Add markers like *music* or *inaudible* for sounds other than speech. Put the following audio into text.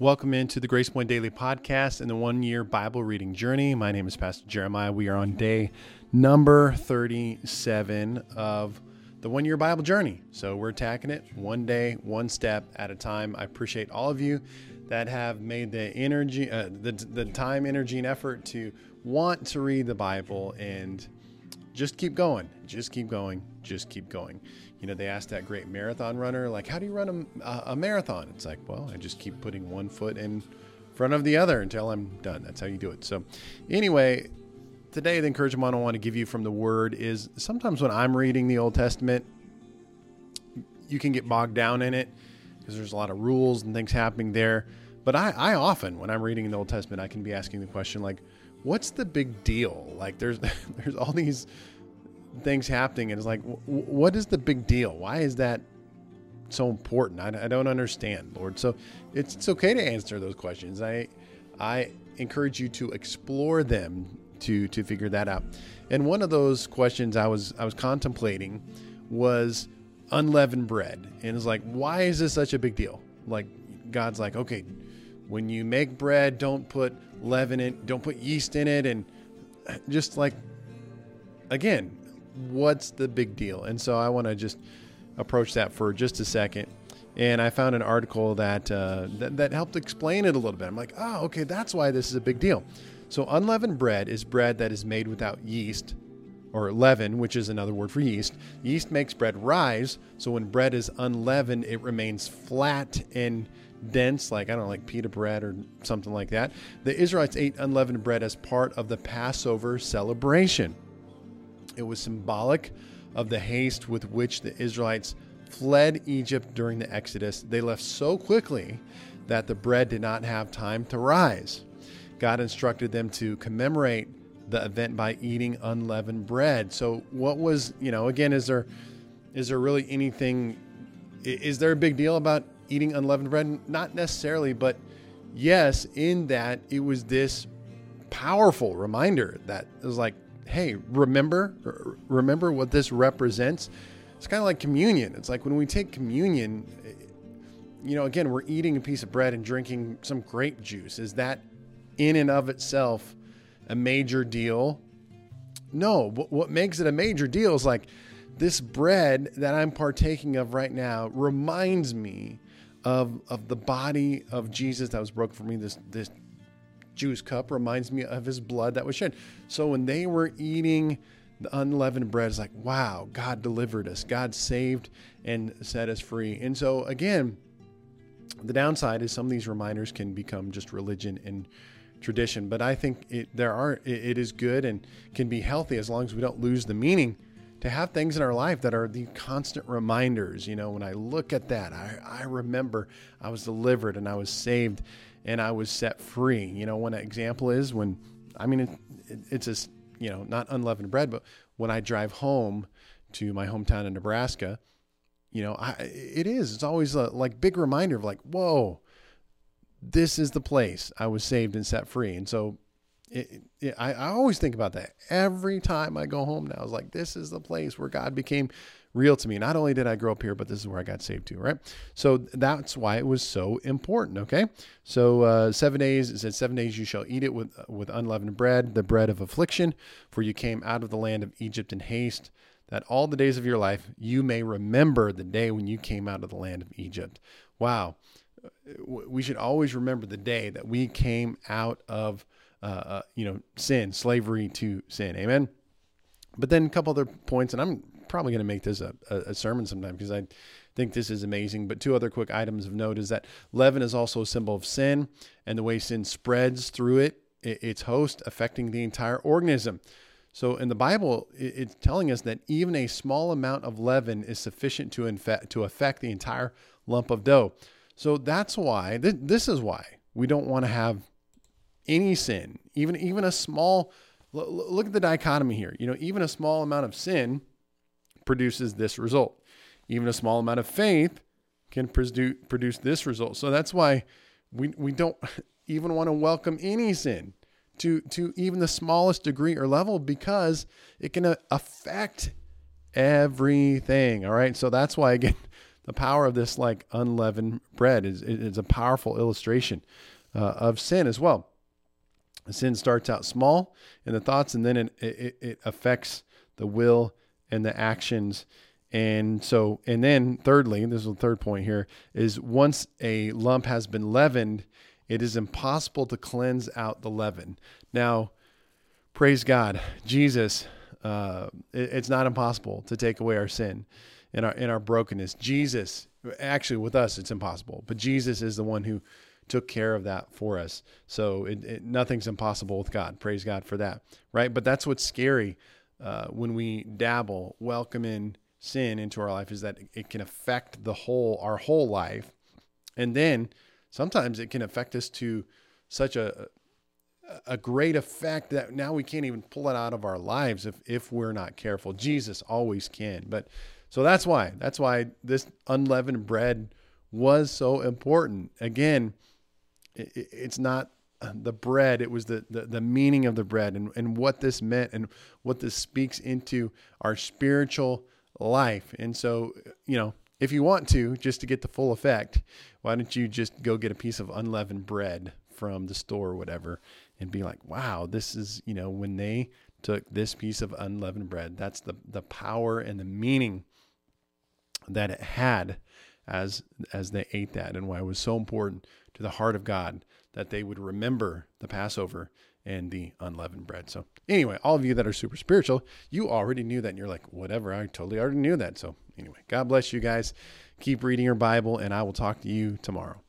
Welcome into the Grace Point Daily Podcast and the one year Bible reading journey. My name is Pastor Jeremiah. We are on day number 37 of the one year Bible journey. So we're attacking it one day, one step at a time. I appreciate all of you that have made the energy, uh, the, the time, energy, and effort to want to read the Bible and just keep going, just keep going, just keep going you know, they asked that great marathon runner, like, how do you run a, a marathon? It's like, well, I just keep putting one foot in front of the other until I'm done. That's how you do it. So, anyway, today the encouragement I want to give you from the Word is sometimes when I'm reading the Old Testament, you can get bogged down in it because there's a lot of rules and things happening there. But I, I often, when I'm reading the Old Testament, I can be asking the question like, what's the big deal? Like, there's *laughs* there's all these things happening, and it's like, what is the big deal? Why is that so important? I, I don't understand, Lord. So it's, it's okay to answer those questions. I I encourage you to explore them to to figure that out. And one of those questions I was I was contemplating was unleavened bread, and it's like, why is this such a big deal? Like God's like, okay, when you make bread, don't put leaven in, don't put yeast in it, and just like again, what's the big deal? And so I want to just approach that for just a second. And I found an article that, uh, that, that helped explain it a little bit. I'm like, oh, okay, that's why this is a big deal. So unleavened bread is bread that is made without yeast or leaven, which is another word for yeast. Yeast makes bread rise. So when bread is unleavened, it remains flat and dense, like I don't know, like pita bread or something like that. The Israelites ate unleavened bread as part of the Passover celebration. It was symbolic of the haste with which the Israelites fled Egypt during the Exodus. They left so quickly that the bread did not have time to rise. God instructed them to commemorate the event by eating unleavened bread. So what was, you know, again is there is there really anything is there a big deal about eating unleavened bread? Not necessarily, but yes, in that it was this powerful reminder that it was like hey, remember, remember what this represents. It's kind of like communion. It's like when we take communion, you know, again, we're eating a piece of bread and drinking some grape juice. Is that in and of itself a major deal? No. What makes it a major deal is like this bread that I'm partaking of right now reminds me of of the body of Jesus that was broken for me. This this juice cup reminds me of his blood that was shed. So when they were eating the unleavened bread, it's like, wow, God delivered us. God saved and set us free. And so again, the downside is some of these reminders can become just religion and tradition. But I think it there are it, it is good and can be healthy as long as we don't lose the meaning to have things in our life that are the constant reminders. You know, when I look at that, I, I remember I was delivered and I was saved and I was set free. You know, one example is when, I mean, it, it, it's a, you know, not unleavened bread, but when I drive home to my hometown in Nebraska, you know, I, it is, it's always a like big reminder of like, whoa, this is the place I was saved and set free. And so it, it, I, I always think about that every time I go home now. I was like, this is the place where God became real to me. Not only did I grow up here, but this is where I got saved too, right? So that's why it was so important. Okay, so uh, seven days. It said seven days you shall eat it with with unleavened bread, the bread of affliction, for you came out of the land of Egypt in haste. That all the days of your life you may remember the day when you came out of the land of Egypt. Wow, we should always remember the day that we came out of uh, uh, you know sin, slavery to sin. Amen. But then a couple other points, and I'm probably going to make this a, a, sermon sometime because I think this is amazing. But two other quick items of note is that leaven is also a symbol of sin and the way sin spreads through it, its host, affecting the entire organism. So in the Bible, it's telling us that even a small amount of leaven is sufficient to infect, to affect the entire lump of dough. So that's why this is why we don't want to have any sin, even even a small. Look at the dichotomy here. You know, even a small amount of sin produces this result. Even a small amount of faith can produce this result. So that's why we, we don't *laughs* even want to welcome any sin to, to even the smallest degree or level because it can affect everything. All right. So that's why, again, the power of this like unleavened bread is is a powerful illustration uh, of sin as well. Sin starts out small in the thoughts, and then it, it, it affects the will and the actions. And so, and then thirdly, this is the third point here, is once a lump has been leavened, it is impossible to cleanse out the leaven. Now, praise God, Jesus, uh, it, it's not impossible to take away our sin and our in our brokenness. Jesus, actually, with us, it's impossible, but Jesus is the one who took care of that for us. So it, it, nothing's impossible with God. Praise God for that, right? But that's what's scary uh, when we dabble, welcome in sin into our life, is that it can affect the whole our whole life, and then sometimes it can affect us to such a a great effect that now we can't even pull it out of our lives if if we're not careful. Jesus always can, but so that's why that's why this unleavened bread was so important. Again, it, it's not the bread it was the, the, the meaning of the bread and, and what this meant and what this speaks into our spiritual life and so you know if you want to just to get the full effect why don't you just go get a piece of unleavened bread from the store or whatever and be like wow this is you know when they took this piece of unleavened bread that's the the power and the meaning that it had as as they ate that and why it was so important to the heart of God that they would remember the Passover and the unleavened bread. So anyway, all of you that are super spiritual, you already knew that and you're like, whatever, I totally already knew that. So anyway, God bless you guys. Keep reading your Bible and I will talk to you tomorrow.